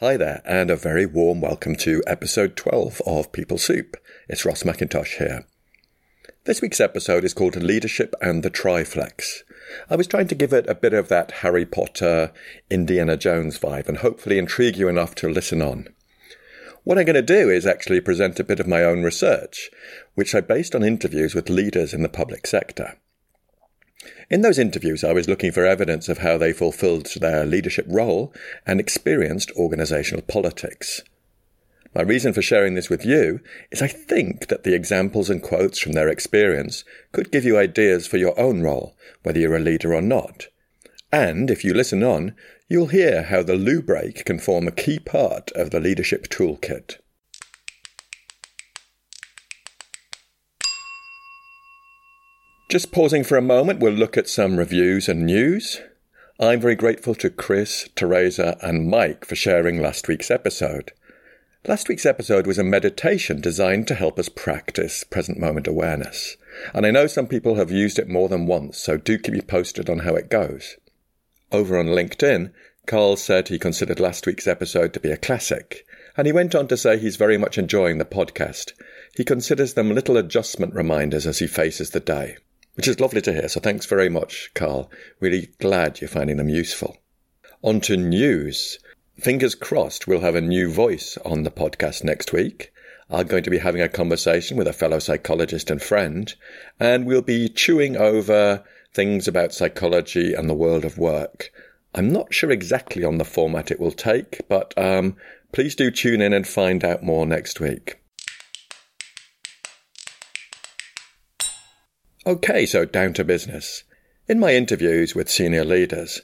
Hi there, and a very warm welcome to episode 12 of People Soup. It's Ross McIntosh here. This week's episode is called Leadership and the Triflex. I was trying to give it a bit of that Harry Potter, Indiana Jones vibe and hopefully intrigue you enough to listen on. What I'm going to do is actually present a bit of my own research, which I based on interviews with leaders in the public sector. In those interviews, I was looking for evidence of how they fulfilled their leadership role and experienced organizational politics. My reason for sharing this with you is I think that the examples and quotes from their experience could give you ideas for your own role, whether you're a leader or not. And if you listen on, you'll hear how the loo break can form a key part of the leadership toolkit. Just pausing for a moment, we'll look at some reviews and news. I'm very grateful to Chris, Teresa, and Mike for sharing last week's episode. Last week's episode was a meditation designed to help us practice present moment awareness. And I know some people have used it more than once, so do keep me posted on how it goes. Over on LinkedIn, Carl said he considered last week's episode to be a classic, and he went on to say he's very much enjoying the podcast. He considers them little adjustment reminders as he faces the day which is lovely to hear. So thanks very much, Carl. Really glad you're finding them useful. On to news. Fingers crossed we'll have a new voice on the podcast next week. I'm going to be having a conversation with a fellow psychologist and friend, and we'll be chewing over things about psychology and the world of work. I'm not sure exactly on the format it will take, but um, please do tune in and find out more next week. Okay, so down to business. In my interviews with senior leaders,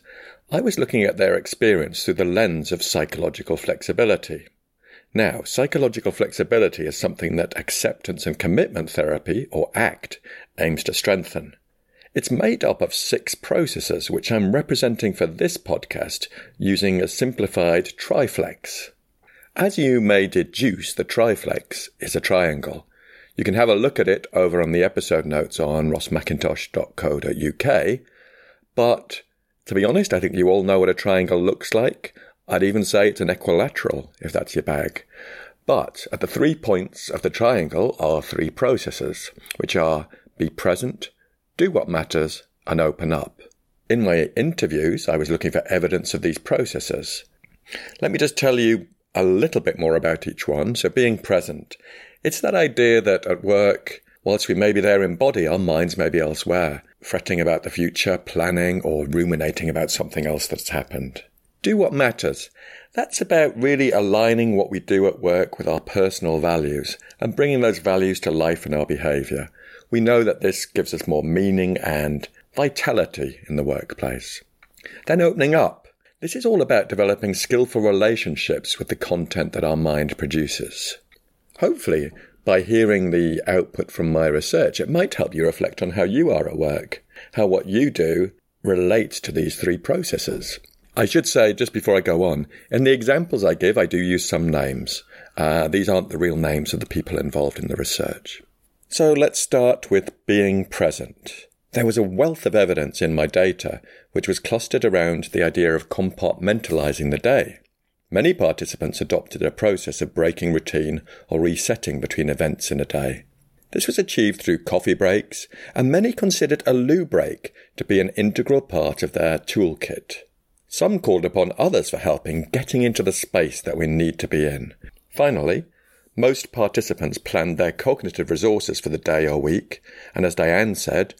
I was looking at their experience through the lens of psychological flexibility. Now, psychological flexibility is something that acceptance and commitment therapy, or ACT, aims to strengthen. It's made up of six processes, which I'm representing for this podcast using a simplified triflex. As you may deduce, the triflex is a triangle, you can have a look at it over on the episode notes on rossmackintosh.co.uk. But to be honest, I think you all know what a triangle looks like. I'd even say it's an equilateral, if that's your bag. But at the three points of the triangle are three processes, which are be present, do what matters, and open up. In my interviews, I was looking for evidence of these processes. Let me just tell you a little bit more about each one. So, being present it's that idea that at work, whilst we may be there in body, our minds may be elsewhere, fretting about the future, planning, or ruminating about something else that's happened. Do what matters. That's about really aligning what we do at work with our personal values and bringing those values to life in our behaviour. We know that this gives us more meaning and vitality in the workplace. Then opening up. This is all about developing skillful relationships with the content that our mind produces. Hopefully, by hearing the output from my research, it might help you reflect on how you are at work, how what you do relates to these three processes. I should say, just before I go on, in the examples I give, I do use some names. Uh, these aren't the real names of the people involved in the research. So let's start with being present. There was a wealth of evidence in my data which was clustered around the idea of compartmentalizing the day. Many participants adopted a process of breaking routine or resetting between events in a day. This was achieved through coffee breaks, and many considered a loo break to be an integral part of their toolkit. Some called upon others for help in getting into the space that we need to be in. Finally, most participants planned their cognitive resources for the day or week, and as Diane said,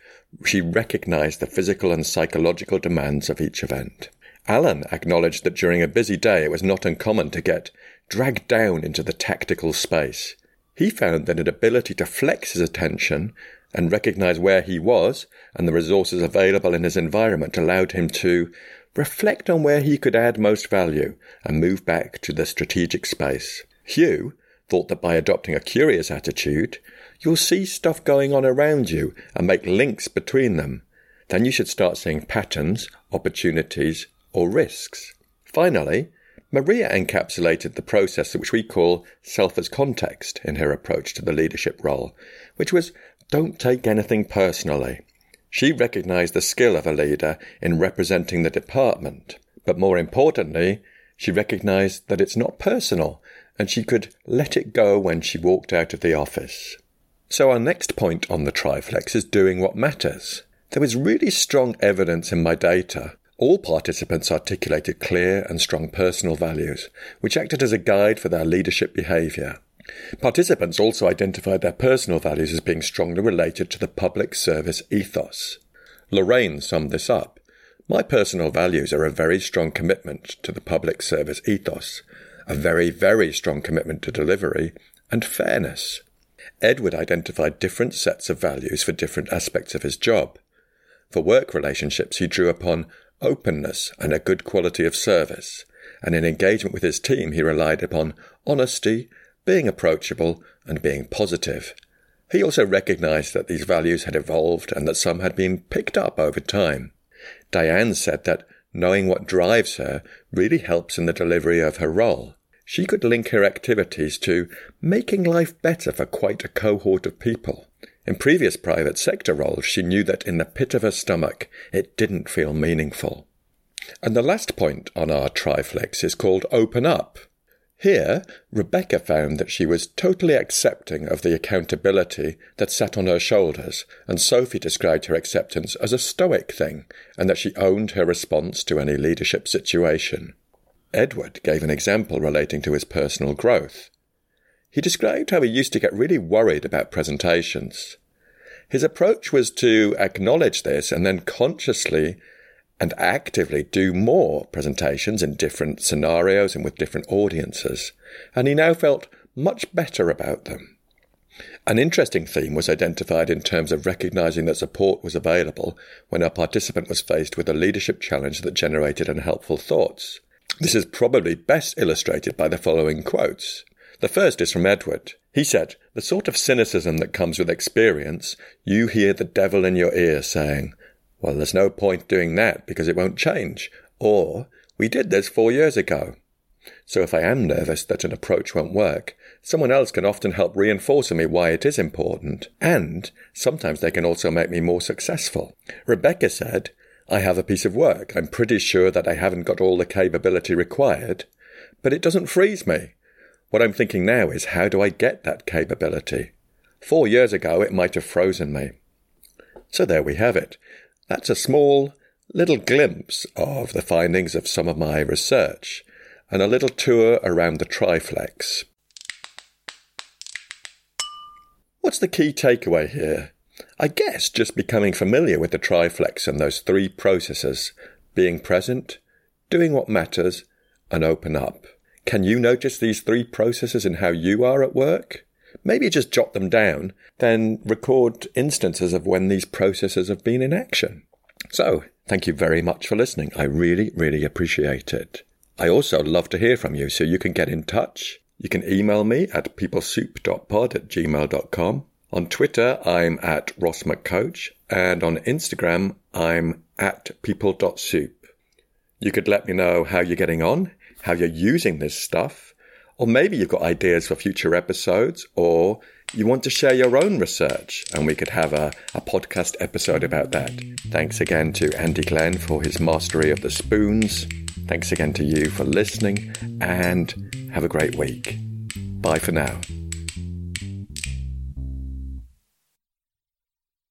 she recognized the physical and psychological demands of each event. Alan acknowledged that during a busy day it was not uncommon to get dragged down into the tactical space. He found that an ability to flex his attention and recognize where he was and the resources available in his environment allowed him to reflect on where he could add most value and move back to the strategic space. Hugh thought that by adopting a curious attitude, you'll see stuff going on around you and make links between them. Then you should start seeing patterns, opportunities, or risks. Finally, Maria encapsulated the process which we call self as context in her approach to the leadership role, which was don't take anything personally. She recognized the skill of a leader in representing the department, but more importantly, She recognized that it's not personal and she could let it go when she walked out of the office. So our next point on the triflex is doing what matters. There was really strong evidence in my data. All participants articulated clear and strong personal values, which acted as a guide for their leadership behaviour. Participants also identified their personal values as being strongly related to the public service ethos. Lorraine summed this up. My personal values are a very strong commitment to the public service ethos, a very, very strong commitment to delivery, and fairness. Edward identified different sets of values for different aspects of his job. For work relationships, he drew upon openness and a good quality of service, and in engagement with his team, he relied upon honesty, being approachable, and being positive. He also recognized that these values had evolved and that some had been picked up over time. Diane said that knowing what drives her really helps in the delivery of her role. She could link her activities to making life better for quite a cohort of people. In previous private sector roles, she knew that in the pit of her stomach, it didn't feel meaningful. And the last point on our triflex is called open up. Here, Rebecca found that she was totally accepting of the accountability that sat on her shoulders, and Sophie described her acceptance as a stoic thing, and that she owned her response to any leadership situation. Edward gave an example relating to his personal growth. He described how he used to get really worried about presentations. His approach was to acknowledge this and then consciously and actively do more presentations in different scenarios and with different audiences, and he now felt much better about them. An interesting theme was identified in terms of recognizing that support was available when a participant was faced with a leadership challenge that generated unhelpful thoughts. This is probably best illustrated by the following quotes. The first is from Edward. He said, The sort of cynicism that comes with experience, you hear the devil in your ear saying, well, there's no point doing that because it won't change. Or, we did this four years ago. So if I am nervous that an approach won't work, someone else can often help reinforce me why it is important. And sometimes they can also make me more successful. Rebecca said, I have a piece of work. I'm pretty sure that I haven't got all the capability required, but it doesn't freeze me. What I'm thinking now is how do I get that capability? Four years ago, it might have frozen me. So there we have it. That's a small little glimpse of the findings of some of my research and a little tour around the triflex. What's the key takeaway here? I guess just becoming familiar with the triflex and those three processes being present, doing what matters, and open up. Can you notice these three processes in how you are at work? Maybe just jot them down, then record instances of when these processes have been in action. So, thank you very much for listening. I really, really appreciate it. I also love to hear from you, so you can get in touch. You can email me at peoplesoup.pod at gmail.com. On Twitter, I'm at Ross McCoach, and on Instagram, I'm at people.soup. You could let me know how you're getting on, how you're using this stuff, or maybe you've got ideas for future episodes, or you want to share your own research, and we could have a, a podcast episode about that. Thanks again to Andy Glenn for his mastery of the spoons. Thanks again to you for listening, and have a great week. Bye for now.